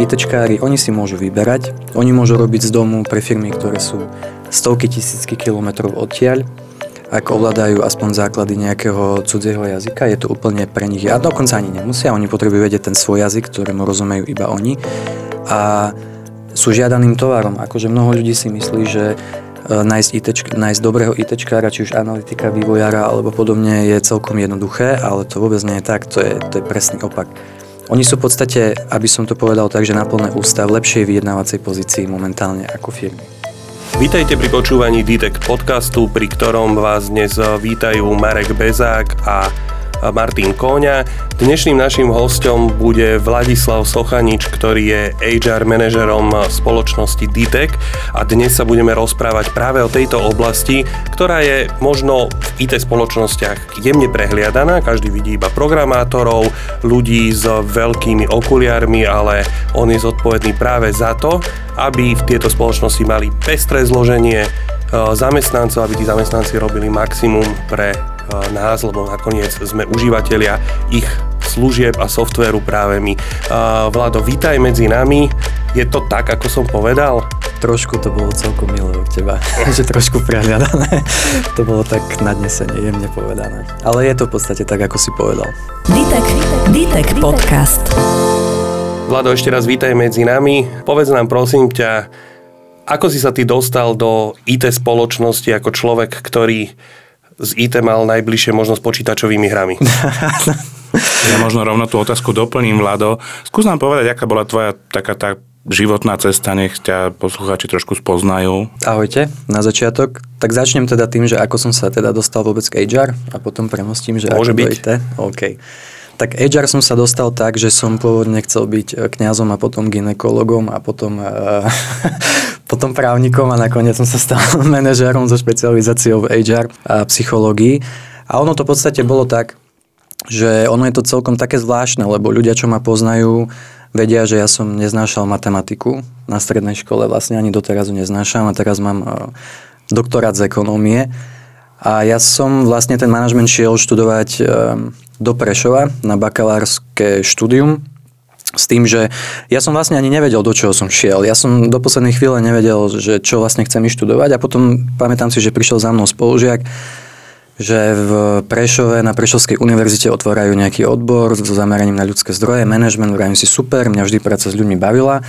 ITčkári, oni si môžu vyberať, oni môžu robiť z domu pre firmy, ktoré sú stovky tisícky kilometrov odtiaľ, ak ovládajú aspoň základy nejakého cudzieho jazyka, je to úplne pre nich, a dokonca ani nemusia, oni potrebujú vedieť ten svoj jazyk, ktorému rozumejú iba oni a sú žiadaným tovarom. Akože mnoho ľudí si myslí, že e, nájsť, IT, nájsť dobrého ITčkára, či už analytika, vývojára alebo podobne je celkom jednoduché, ale to vôbec nie je tak, to je, to je presný opak. Oni sú v podstate, aby som to povedal tak, že na plné ústa v lepšej vyjednávacej pozícii momentálne ako firmy. Vítajte pri počúvaní DTEC podcastu, pri ktorom vás dnes vítajú Marek Bezák a Martin Kóňa. Dnešným našim hostom bude Vladislav Sochanič, ktorý je HR manažerom spoločnosti DTEC a dnes sa budeme rozprávať práve o tejto oblasti, ktorá je možno v IT spoločnostiach jemne prehliadaná, každý vidí iba programátorov, ľudí s veľkými okuliarmi, ale on je zodpovedný práve za to, aby v tieto spoločnosti mali pestré zloženie zamestnancov, aby tí zamestnanci robili maximum pre nás, lebo nakoniec sme užívateľia ich služieb a softvéru práve my. Vlado, vítaj medzi nami. Je to tak, ako som povedal? Trošku to bolo celkom milé od teba, že trošku prehľadané. to bolo tak nadnesenie, jemne povedané. Ale je to v podstate tak, ako si povedal. Ditek, Ditek podcast. Vlado, ešte raz vítaj medzi nami. Povedz nám prosím ťa, ako si sa ty dostal do IT spoločnosti ako človek, ktorý z IT mal najbližšie možno s počítačovými hrami? ja možno rovno tú otázku doplním, Vlado. Skús nám povedať, aká bola tvoja taká tá životná cesta, nech ťa poslucháči trošku spoznajú. Ahojte, na začiatok. Tak začnem teda tým, že ako som sa teda dostal vôbec k HR a potom premostím, že Môže ako byť. IT. OK. Tak HR som sa dostal tak, že som pôvodne chcel byť e, kňazom a potom ginekologom a potom, uh, potom právnikom a nakoniec som sa stal manažérom so špecializáciou v HR a psychológii. A ono to v podstate bolo tak, že ono je to celkom také zvláštne, lebo ľudia, čo ma poznajú, vedia, že ja som neznášal matematiku na strednej škole, vlastne ani doteraz ju neznášam a teraz mám uh, doktorát z ekonómie. A ja som vlastne ten manažment šiel študovať um, do Prešova na bakalárske štúdium s tým, že ja som vlastne ani nevedel, do čoho som šiel. Ja som do poslednej chvíle nevedel, že čo vlastne chcem študovať a potom pamätám si, že prišiel za mnou spolužiak, že v Prešove na Prešovskej univerzite otvárajú nejaký odbor so zameraním na ľudské zdroje, management, vrajím si super, mňa vždy práca s ľuďmi bavila,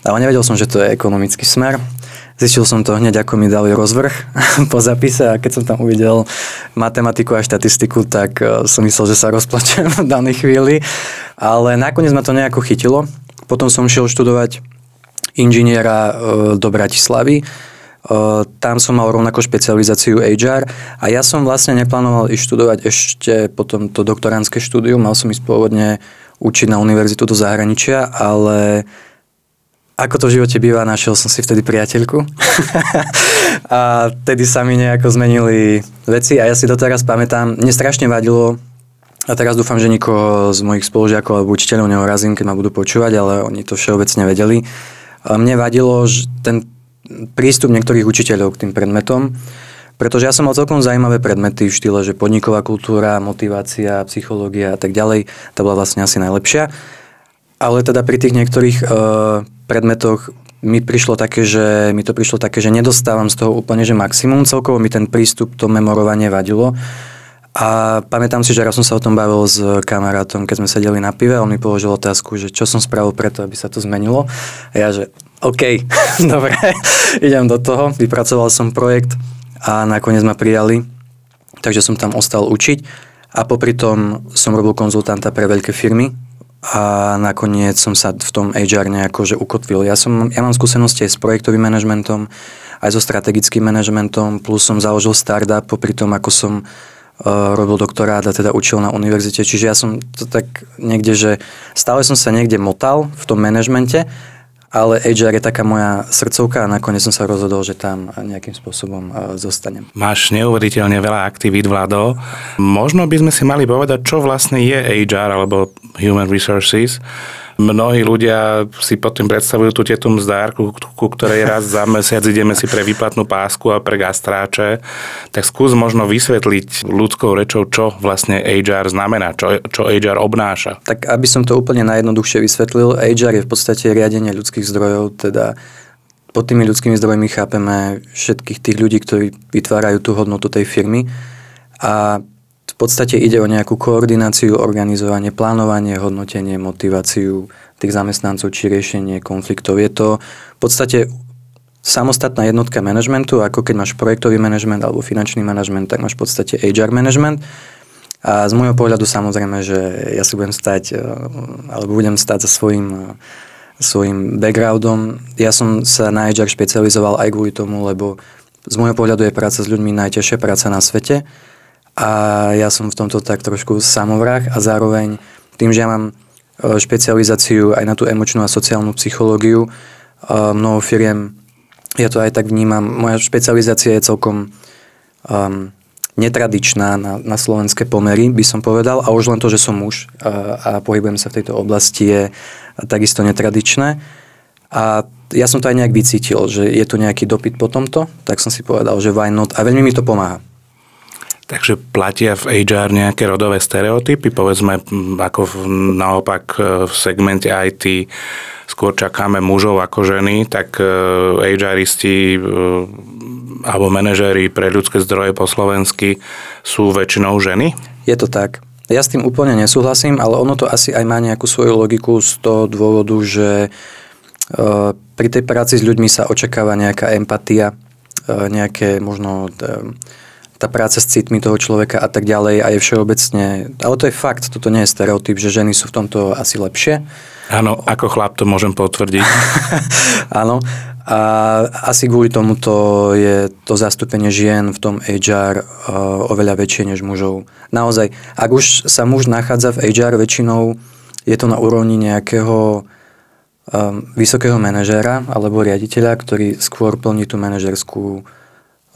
ale nevedel som, že to je ekonomický smer. Zistil som to hneď, ako mi dali rozvrh po zapise a keď som tam uvidel matematiku a štatistiku, tak e, som myslel, že sa rozplačem v danej chvíli. Ale nakoniec ma to nejako chytilo. Potom som šiel študovať inžiniera e, do Bratislavy. E, tam som mal rovnako špecializáciu HR a ja som vlastne neplánoval ísť študovať ešte potom to doktoránske štúdium. Mal som ísť pôvodne učiť na univerzitu do zahraničia, ale ako to v živote býva, našiel som si vtedy priateľku a vtedy sa mi nejako zmenili veci a ja si doteraz pamätám, mne strašne vadilo a teraz dúfam, že nikoho z mojich spolužiakov alebo učiteľov neurazím, keď ma budú počúvať, ale oni to všeobecne vedeli. A mne vadilo že ten prístup niektorých učiteľov k tým predmetom, pretože ja som mal celkom zaujímavé predmety v štýle, že podniková kultúra, motivácia, psychológia a tak ďalej, to bola vlastne asi najlepšia. Ale teda pri tých niektorých uh, predmetoch mi prišlo také, že mi to prišlo také, že nedostávam z toho úplne, že maximum. Celkovo mi ten prístup, to memorovanie vadilo. A pamätám si, že raz som sa o tom bavil s kamarátom, keď sme sedeli na pive on mi položil otázku, že čo som spravil preto, aby sa to zmenilo. A ja, že OK, dobre, idem do toho. Vypracoval som projekt a nakoniec ma prijali, takže som tam ostal učiť. A popri tom som robil konzultanta pre veľké firmy, a nakoniec som sa v tom HR nejako že ukotvil. Ja, som, ja mám skúsenosti aj s projektovým manažmentom, aj so strategickým manažmentom, plus som založil startup popri tom, ako som uh, robil doktorát a teda učil na univerzite. Čiže ja som to tak niekde, že stále som sa niekde motal v tom manažmente ale HR je taká moja srdcovka a nakoniec som sa rozhodol, že tam nejakým spôsobom e, zostanem. Máš neuveriteľne veľa aktivít, Vlado. Možno by sme si mali povedať, čo vlastne je HR alebo Human Resources Mnohí ľudia si potom predstavujú tú tietu mzdárku, ku ktorej raz za mesiac ideme si pre výplatnú pásku a pre gastráče. Tak skús možno vysvetliť ľudskou rečou, čo vlastne HR znamená, čo, čo HR obnáša. Tak aby som to úplne najjednoduchšie vysvetlil, HR je v podstate riadenie ľudských zdrojov, teda pod tými ľudskými zdrojmi chápeme všetkých tých ľudí, ktorí vytvárajú tú hodnotu tej firmy a podstate ide o nejakú koordináciu, organizovanie, plánovanie, hodnotenie, motiváciu tých zamestnancov či riešenie konfliktov. Je to v podstate samostatná jednotka manažmentu, ako keď máš projektový manažment alebo finančný manažment, tak máš v podstate HR management. A z môjho pohľadu samozrejme, že ja si budem stať, e, alebo budem stať za svojím, e, svojím backgroundom. Ja som sa na HR špecializoval aj kvôli tomu, lebo z môjho pohľadu je práca s ľuďmi najťažšia práca na svete a ja som v tomto tak trošku samovrah a zároveň tým, že ja mám e, špecializáciu aj na tú emočnú a sociálnu psychológiu, e, mnoho firiem, ja to aj tak vnímam, moja špecializácia je celkom um, netradičná na, na slovenské pomery, by som povedal, a už len to, že som muž a, a pohybujem sa v tejto oblasti je takisto netradičné. A ja som to aj nejak vycítil, že je tu nejaký dopyt po tomto, tak som si povedal, že why not, a veľmi mi to pomáha. Takže platia v HR nejaké rodové stereotypy, povedzme ako v, naopak e, v segmente IT skôr čakáme mužov ako ženy, tak HRisti e, e, alebo manažéri pre ľudské zdroje po slovensky sú väčšinou ženy? Je to tak. Ja s tým úplne nesúhlasím, ale ono to asi aj má nejakú svoju logiku z toho dôvodu, že pri tej práci s ľuďmi sa očakáva nejaká empatia, nejaké možno tá práca s citmi toho človeka a tak ďalej a je všeobecne, ale to je fakt, toto nie je stereotyp, že ženy sú v tomto asi lepšie. Áno, ako chlap to môžem potvrdiť. Áno, a asi kvôli tomuto je to zastúpenie žien v tom HR uh, oveľa väčšie než mužov. Naozaj, ak už sa muž nachádza v HR, väčšinou je to na úrovni nejakého um, vysokého manažéra alebo riaditeľa, ktorý skôr plní tú manažerskú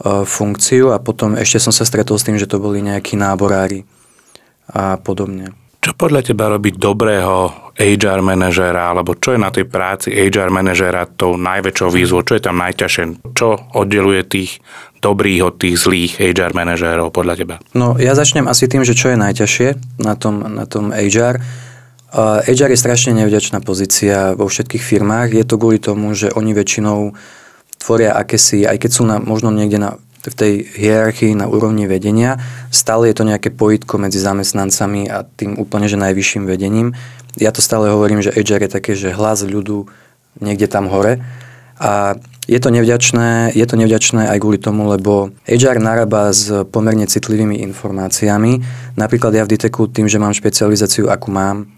funkciu a potom ešte som sa stretol s tým, že to boli nejakí náborári a podobne. Čo podľa teba robí dobrého HR manažéra, alebo čo je na tej práci HR manažéra tou najväčšou výzvou, čo je tam najťažšie, čo oddeluje tých dobrých od tých zlých HR manažérov podľa teba? No ja začnem asi tým, že čo je najťažšie na tom, na tom HR. Uh, HR je strašne nevďačná pozícia vo všetkých firmách. Je to kvôli tomu, že oni väčšinou tvoria akési, aj keď sú na, možno niekde na, v tej hierarchii na úrovni vedenia, stále je to nejaké pojitko medzi zamestnancami a tým úplne, že najvyšším vedením. Ja to stále hovorím, že HR je také, že hlas ľudu niekde tam hore. A je to nevďačné, je to nevďačné aj kvôli tomu, lebo HR narába s pomerne citlivými informáciami. Napríklad ja v Diteku tým, že mám špecializáciu, akú mám,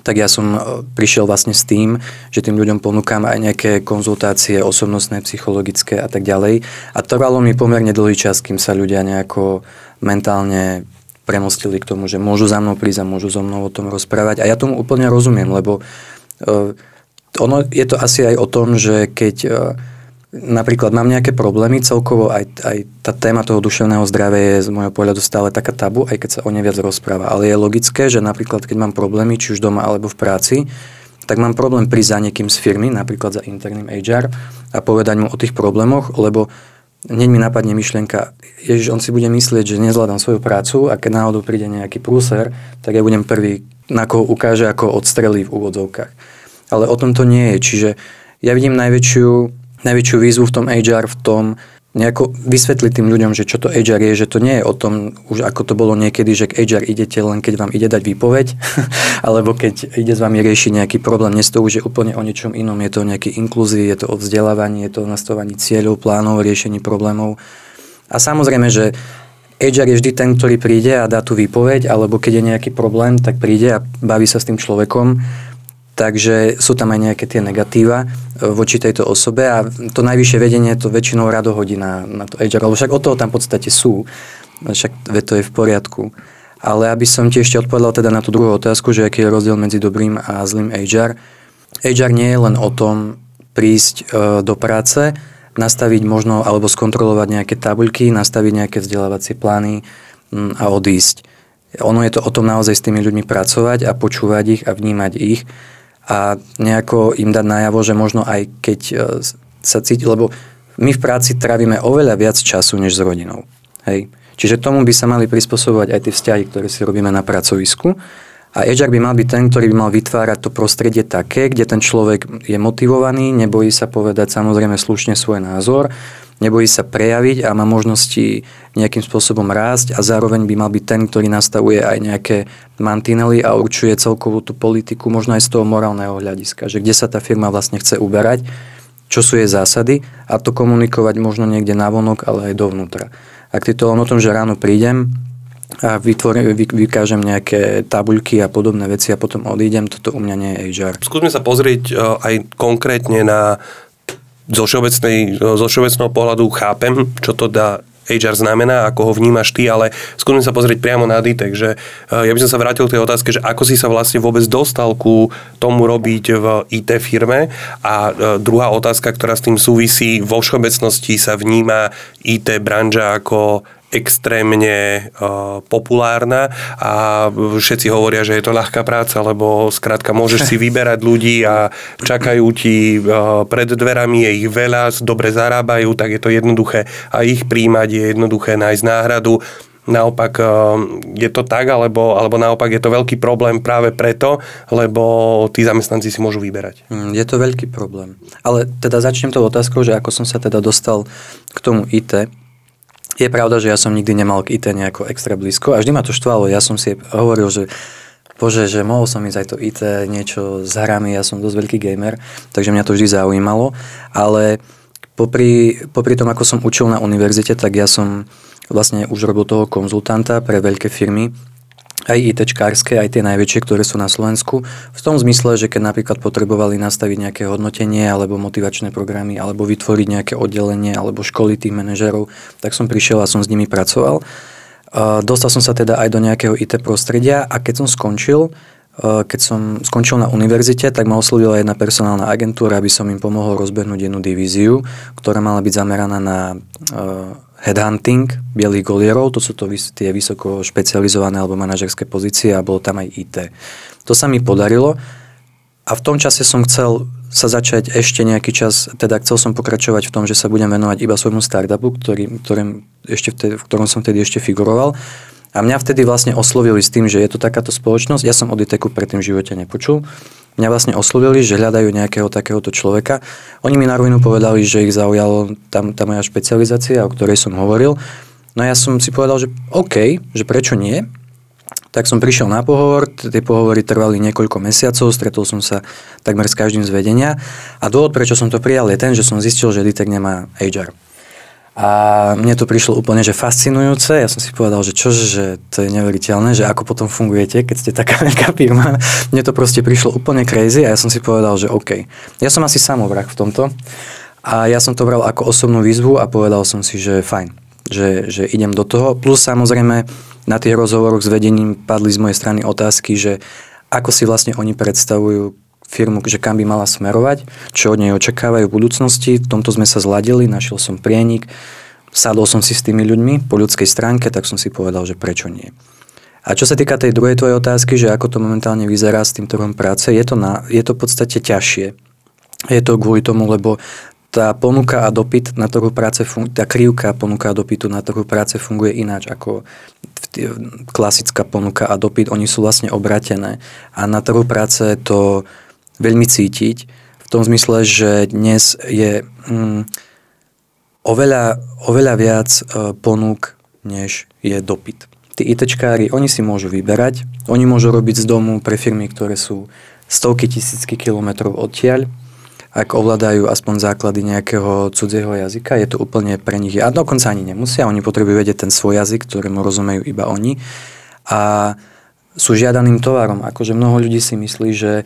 tak ja som e, prišiel vlastne s tým, že tým ľuďom ponúkam aj nejaké konzultácie osobnostné, psychologické a tak ďalej. A trvalo mi pomerne dlhý čas, kým sa ľudia nejako mentálne premostili k tomu, že môžu za mnou prísť a môžu so mnou o tom rozprávať. A ja tomu úplne rozumiem, lebo uh, ono je to asi aj o tom, že keď uh, napríklad mám nejaké problémy celkovo, aj, aj tá téma toho duševného zdravia je z môjho pohľadu stále taká tabu, aj keď sa o nej viac rozpráva. Ale je logické, že napríklad keď mám problémy, či už doma alebo v práci, tak mám problém prísť za niekým z firmy, napríklad za interným HR a povedať mu o tých problémoch, lebo hneď mi napadne myšlienka, ježiš, on si bude myslieť, že nezvládam svoju prácu a keď náhodou príde nejaký prúser, tak ja budem prvý, na koho ukáže ako odstrelí v úvodzovkách. Ale o tom to nie je, čiže ja vidím najväčšiu najväčšiu výzvu v tom HR v tom, nejako vysvetliť tým ľuďom, že čo to HR je, že to nie je o tom, už ako to bolo niekedy, že k HR idete len keď vám ide dať výpoveď, alebo keď ide s vami riešiť nejaký problém. Dnes to už je úplne o niečom inom. Je to nejaký inkluzí, je to o vzdelávaní, je to o nastavovaní cieľov, plánov, riešení problémov. A samozrejme, že HR je vždy ten, ktorý príde a dá tú výpoveď, alebo keď je nejaký problém, tak príde a baví sa s tým človekom Takže sú tam aj nejaké tie negatíva e, voči tejto osobe a to najvyššie vedenie to väčšinou rado hodí na, na to HR, lebo však od toho tam v podstate sú. Však to je v poriadku. Ale aby som ti ešte odpovedal teda na tú druhú otázku, že aký je rozdiel medzi dobrým a zlým HR. HR nie je len o tom prísť e, do práce, nastaviť možno alebo skontrolovať nejaké tabuľky, nastaviť nejaké vzdelávacie plány m, a odísť. Ono je to o tom naozaj s tými ľuďmi pracovať a počúvať ich a vnímať ich a nejako im dať najavo, že možno aj keď e, sa cíti, lebo my v práci trávime oveľa viac času než s rodinou. Hej. Čiže tomu by sa mali prispôsobovať aj tie vzťahy, ktoré si robíme na pracovisku. A HR by mal byť ten, ktorý by mal vytvárať to prostredie také, kde ten človek je motivovaný, nebojí sa povedať samozrejme slušne svoj názor, nebojí sa prejaviť a má možnosti nejakým spôsobom rásť a zároveň by mal byť ten, ktorý nastavuje aj nejaké mantinely a určuje celkovú tú politiku, možno aj z toho morálneho hľadiska, že kde sa tá firma vlastne chce uberať, čo sú jej zásady a to komunikovať možno niekde navonok, ale aj dovnútra. Ak ty to len o tom, že ráno prídem a vytvorím, vy, vykážem nejaké tabuľky a podobné veci a potom odídem, toto u mňa nie je HR. Skúsme sa pozrieť e, aj konkrétne na zo, všeobecnej, zo všeobecného pohľadu chápem, čo to dá HR znamená, ako ho vnímaš ty, ale skúsim sa pozrieť priamo na Ditek, že eh, ja by som sa vrátil k tej otázke, že ako si sa vlastne vôbec dostal ku tomu robiť v IT firme. A eh, druhá otázka, ktorá s tým súvisí, vo všeobecnosti sa vníma IT branža ako extrémne uh, populárna a všetci hovoria, že je to ľahká práca, lebo skrátka môžeš si vyberať ľudí a čakajú ti uh, pred dverami, je ich veľa, dobre zarábajú, tak je to jednoduché a ich príjmať je jednoduché nájsť náhradu. Naopak je to tak, alebo, alebo naopak je to veľký problém práve preto, lebo tí zamestnanci si môžu vyberať. Mm, je to veľký problém. Ale teda začnem tou otázkou, že ako som sa teda dostal k tomu IT, je pravda, že ja som nikdy nemal k IT nejako extra blízko a vždy ma to štvalo. Ja som si hovoril, že bože, že mohol som ísť aj to IT, niečo s hrami, ja som dosť veľký gamer, takže mňa to vždy zaujímalo, ale popri, popri tom, ako som učil na univerzite, tak ja som vlastne už robil toho konzultanta pre veľké firmy, aj ITčkárske, aj tie najväčšie, ktoré sú na Slovensku. V tom zmysle, že keď napríklad potrebovali nastaviť nejaké hodnotenie alebo motivačné programy, alebo vytvoriť nejaké oddelenie, alebo školy tých manažerov, tak som prišiel a som s nimi pracoval. Dostal som sa teda aj do nejakého IT prostredia a keď som skončil, keď som skončil na univerzite, tak ma oslovila jedna personálna agentúra, aby som im pomohol rozbehnúť jednu divíziu, ktorá mala byť zameraná na headhunting bielých golierov, to sú to tie vysoko špecializované alebo manažerské pozície a bolo tam aj IT. To sa mi podarilo a v tom čase som chcel sa začať ešte nejaký čas, teda chcel som pokračovať v tom, že sa budem venovať iba svojmu startupu, ktorý, ktorým ešte vtedy, v ktorom som vtedy ešte figuroval. A mňa vtedy vlastne oslovili s tým, že je to takáto spoločnosť. Ja som o Diteku predtým v živote nepočul mňa vlastne oslovili, že hľadajú nejakého takéhoto človeka. Oni mi na rovinu povedali, že ich zaujalo tam tá moja špecializácia, o ktorej som hovoril. No ja som si povedal, že OK, že prečo nie? Tak som prišiel na pohovor, tie pohovory trvali niekoľko mesiacov, stretol som sa takmer s každým z vedenia a dôvod, prečo som to prijal, je ten, že som zistil, že Ditek nemá HR. A mne to prišlo úplne že fascinujúce. Ja som si povedal, že čože, že to je neveriteľné, že ako potom fungujete, keď ste taká veľká firma. Mne to proste prišlo úplne crazy a ja som si povedal, že OK. Ja som asi samovrah v tomto. A ja som to bral ako osobnú výzvu a povedal som si, že fajn, že, že idem do toho. Plus samozrejme na tých rozhovoroch s vedením padli z mojej strany otázky, že ako si vlastne oni predstavujú firmu, že kam by mala smerovať, čo od nej očakávajú v budúcnosti. V tomto sme sa zladili, našiel som prienik, sadol som si s tými ľuďmi po ľudskej stránke, tak som si povedal, že prečo nie. A čo sa týka tej druhej tvojej otázky, že ako to momentálne vyzerá s tým trhom práce, je to, na, je to v podstate ťažšie. Je to kvôli tomu, lebo tá ponuka a dopyt na trhu práce, tá krivka ponuka a dopytu na trhu práce funguje ináč ako klasická ponuka a dopyt. Oni sú vlastne obratené. A na trhu práce to veľmi cítiť v tom zmysle, že dnes je mm, oveľa, oveľa viac e, ponúk, než je dopyt. Tí ITčkári, oni si môžu vyberať, oni môžu robiť z domu pre firmy, ktoré sú stovky tisícky kilometrov odtiaľ, ak ovládajú aspoň základy nejakého cudzieho jazyka, je to úplne pre nich, a dokonca ani nemusia, oni potrebujú vedieť ten svoj jazyk, ktorému rozumejú iba oni a sú žiadaným tovarom. Akože mnoho ľudí si myslí, že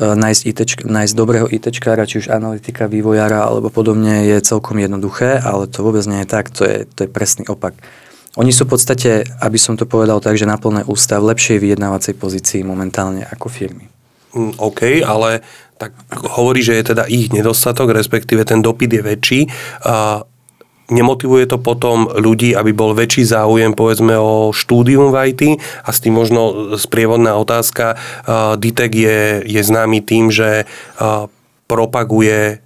nájsť, ITč, nájsť dobrého ITčkára, či už analytika, vývojára alebo podobne je celkom jednoduché, ale to vôbec nie je tak, to je, to je presný opak. Oni sú v podstate, aby som to povedal tak, že na plné ústa v lepšej vyjednávacej pozícii momentálne ako firmy. Mm, OK, ale tak hovorí, že je teda ich nedostatok, respektíve ten dopyt je väčší. Nemotivuje to potom ľudí, aby bol väčší záujem povedzme o štúdium v IT a s tým možno sprievodná otázka. DITEK je, je známy tým, že propaguje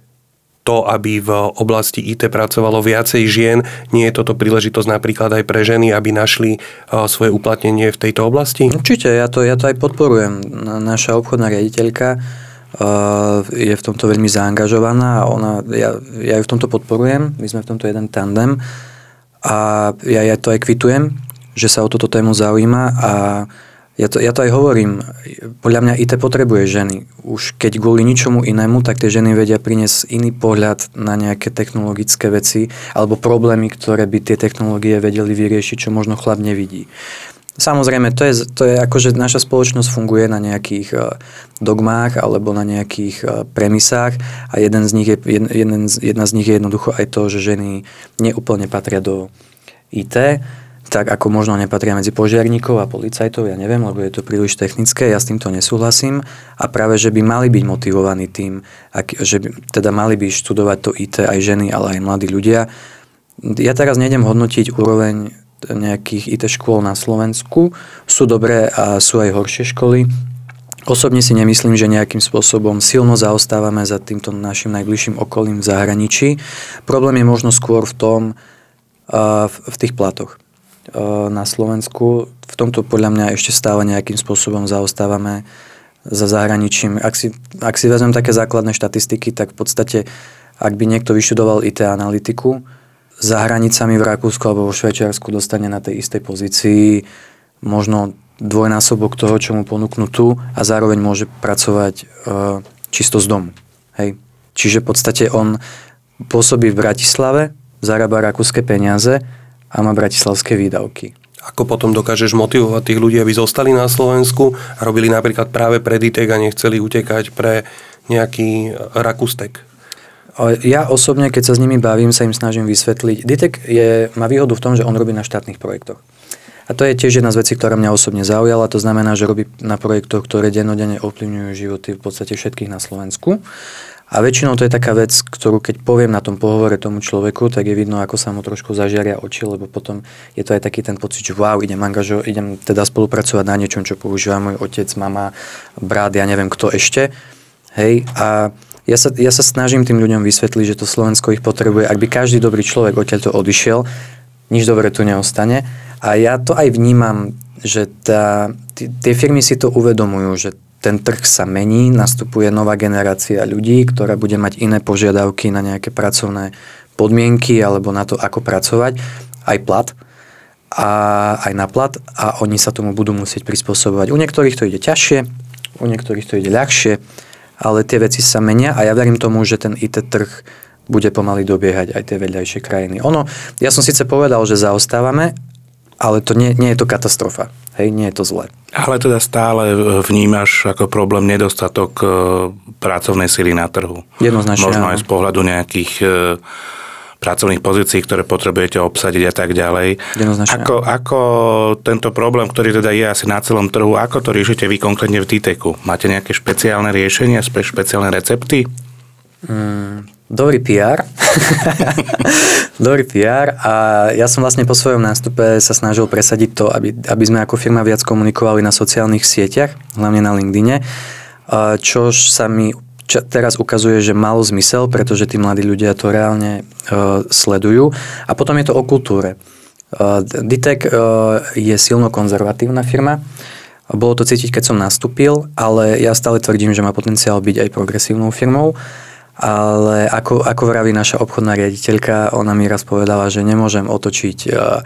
to, aby v oblasti IT pracovalo viacej žien. Nie je toto príležitosť napríklad aj pre ženy, aby našli svoje uplatnenie v tejto oblasti? Určite, ja to, ja to aj podporujem. Naša obchodná riaditeľka je v tomto veľmi zaangažovaná a ona, ja, ja ju v tomto podporujem, my sme v tomto jeden tandem a ja, ja to aj kvitujem, že sa o túto tému zaujíma a ja to, ja to aj hovorím, podľa mňa IT potrebuje ženy. Už keď kvôli ničomu inému, tak tie ženy vedia priniesť iný pohľad na nejaké technologické veci alebo problémy, ktoré by tie technológie vedeli vyriešiť, čo možno chlap nevidí. Samozrejme, to je, to je ako, že naša spoločnosť funguje na nejakých uh, dogmách alebo na nejakých uh, premisách a jeden z nich je, jeden, jedna z nich je jednoducho aj to, že ženy neúplne patria do IT, tak ako možno nepatria medzi požiarníkov a policajtov, ja neviem, lebo je to príliš technické, ja s týmto nesúhlasím a práve, že by mali byť motivovaní tým, ak, že by, teda mali by študovať to IT aj ženy, ale aj mladí ľudia. Ja teraz nejdem hodnotiť úroveň nejakých IT škôl na Slovensku. Sú dobré a sú aj horšie školy. Osobne si nemyslím, že nejakým spôsobom silno zaostávame za týmto našim najbližším okolím v zahraničí. Problém je možno skôr v tom, v tých platoch na Slovensku. V tomto podľa mňa ešte stále nejakým spôsobom zaostávame za zahraničím. Ak si, ak si vezmem také základné štatistiky, tak v podstate, ak by niekto vyštudoval IT analytiku, za hranicami v Rakúsku alebo vo Švajčiarsku dostane na tej istej pozícii možno dvojnásobok toho, čo mu ponúknú tu a zároveň môže pracovať e, čisto z domu. Hej. Čiže v podstate on pôsobí v Bratislave, zarába rakúske peniaze a má bratislavské výdavky. Ako potom dokážeš motivovať tých ľudí, aby zostali na Slovensku a robili napríklad práve pre a nechceli utekať pre nejaký Rakustek? Ja osobne, keď sa s nimi bavím, sa im snažím vysvetliť. Ditek je, má výhodu v tom, že on robí na štátnych projektoch. A to je tiež jedna z vecí, ktorá mňa osobne zaujala. To znamená, že robí na projektoch, ktoré dennodenne ovplyvňujú životy v podstate všetkých na Slovensku. A väčšinou to je taká vec, ktorú keď poviem na tom pohovore tomu človeku, tak je vidno, ako sa mu trošku zažiaria oči, lebo potom je to aj taký ten pocit, že wow, idem, angažo, idem teda spolupracovať na niečom, čo používa môj otec, mama, brat, ja neviem kto ešte. Hej, a ja sa, ja sa snažím tým ľuďom vysvetliť, že to Slovensko ich potrebuje. Ak by každý dobrý človek odtiaľ to odišiel, nič dobre tu neostane. A ja to aj vnímam, že tá, tie firmy si to uvedomujú, že ten trh sa mení, nastupuje nová generácia ľudí, ktorá bude mať iné požiadavky na nejaké pracovné podmienky alebo na to, ako pracovať, aj plat a aj na plat a oni sa tomu budú musieť prispôsobovať. U niektorých to ide ťažšie, u niektorých to ide ľahšie ale tie veci sa menia a ja verím tomu, že ten IT trh bude pomaly dobiehať aj tie vedľajšie krajiny. Ono, ja som síce povedal, že zaostávame, ale to nie, nie je to katastrofa. Hej, nie je to zlé. Ale teda stále vnímaš ako problém nedostatok e, pracovnej sily na trhu. Jednoznačne. Možno aj z pohľadu nejakých e, pracovných pozícií, ktoré potrebujete obsadiť a tak ďalej. Ako, ako tento problém, ktorý teda je asi na celom trhu, ako to riešite vy konkrétne v DTEKu? Máte nejaké špeciálne riešenia, špeciálne recepty? Mm, dobrý PR. dobrý PR a ja som vlastne po svojom nástupe sa snažil presadiť to, aby, aby sme ako firma viac komunikovali na sociálnych sieťach, hlavne na LinkedIne, čož sa mi čo teraz ukazuje, že malo zmysel, pretože tí mladí ľudia to reálne uh, sledujú. A potom je to o kultúre. Uh, Ditek uh, je silno konzervatívna firma. Bolo to cítiť, keď som nastúpil, ale ja stále tvrdím, že má potenciál byť aj progresívnou firmou. Ale ako, ako vraví naša obchodná riaditeľka, ona mi raz povedala, že nemôžem otočiť, uh,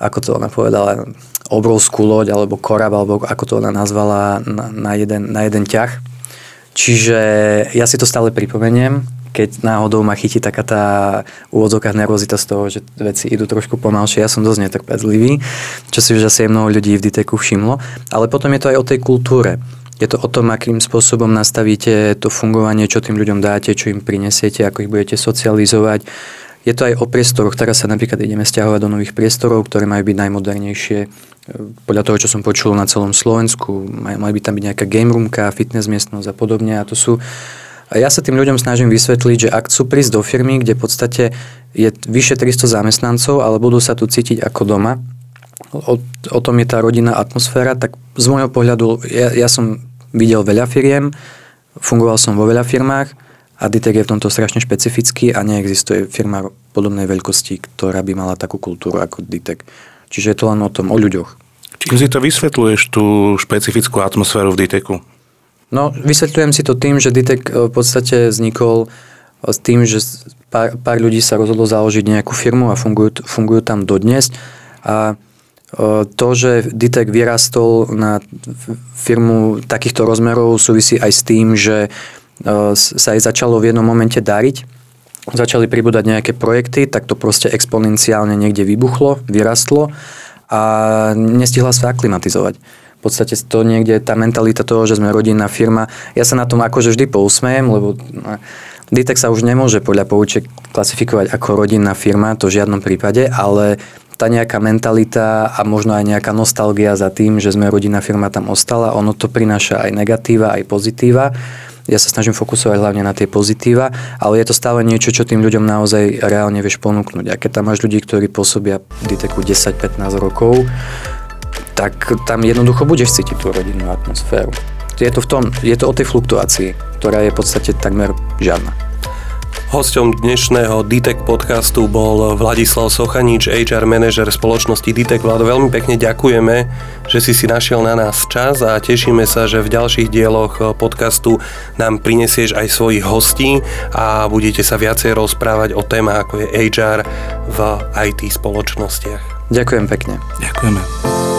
ako to ona povedala, obrovskú loď alebo korab, alebo ako to ona nazvala, na, na, jeden, na jeden ťah Čiže ja si to stále pripomeniem, keď náhodou ma chytí taká tá úvodzovká nervozita z toho, že veci idú trošku pomalšie. Ja som dosť netrpezlivý, čo si už asi aj mnoho ľudí v Diteku všimlo. Ale potom je to aj o tej kultúre. Je to o tom, akým spôsobom nastavíte to fungovanie, čo tým ľuďom dáte, čo im prinesiete, ako ich budete socializovať. Je to aj o priestoroch. Teraz sa napríklad ideme stiahovať do nových priestorov, ktoré majú byť najmodernejšie podľa toho, čo som počul na celom Slovensku, mali by tam byť nejaká game roomka, fitness miestnosť a podobne a to sú ja sa tým ľuďom snažím vysvetliť, že ak chcú prísť do firmy, kde v podstate je vyše 300 zamestnancov, ale budú sa tu cítiť ako doma, o, o tom je tá rodinná atmosféra, tak z môjho pohľadu, ja, ja som videl veľa firiem, fungoval som vo veľa firmách a Ditek je v tomto strašne špecifický a neexistuje firma podobnej veľkosti, ktorá by mala takú kultúru ako Ditek. Čiže je to len o tom, o ľuďoch. Čím si to vysvetľuješ, tú špecifickú atmosféru v Diteku? No, vysvetľujem si to tým, že Ditek e, v podstate vznikol e, s tým, že pár, pár ľudí sa rozhodlo založiť nejakú firmu a fungujú, fungujú tam dodnes. A e, to, že Ditek vyrastol na firmu takýchto rozmerov súvisí aj s tým, že sa aj začalo v jednom momente dariť. Začali pribúdať nejaké projekty, tak to proste exponenciálne niekde vybuchlo, vyrastlo a nestihla sa aklimatizovať v podstate to niekde, tá mentalita toho, že sme rodinná firma, ja sa na tom akože vždy pousmejem, lebo no, Ditek sa už nemôže podľa poučiek klasifikovať ako rodinná firma, to v žiadnom prípade, ale tá nejaká mentalita a možno aj nejaká nostalgia za tým, že sme rodinná firma tam ostala, ono to prináša aj negatíva, aj pozitíva. Ja sa snažím fokusovať hlavne na tie pozitíva, ale je to stále niečo, čo tým ľuďom naozaj reálne vieš ponúknuť. A keď tam máš ľudí, ktorí pôsobia Diteku 10-15 rokov, tak tam jednoducho budeš cítiť tú rodinnú atmosféru. Je to, v tom, je to o tej fluktuácii, ktorá je v podstate takmer žiadna. Hosťom dnešného DITEK podcastu bol Vladislav Sochanič, HR manažer spoločnosti DITEK. Vlado, veľmi pekne ďakujeme, že si si našiel na nás čas a tešíme sa, že v ďalších dieloch podcastu nám prinesieš aj svojich hostí a budete sa viacej rozprávať o témach ako je HR v IT spoločnostiach. Ďakujem pekne. Ďakujeme.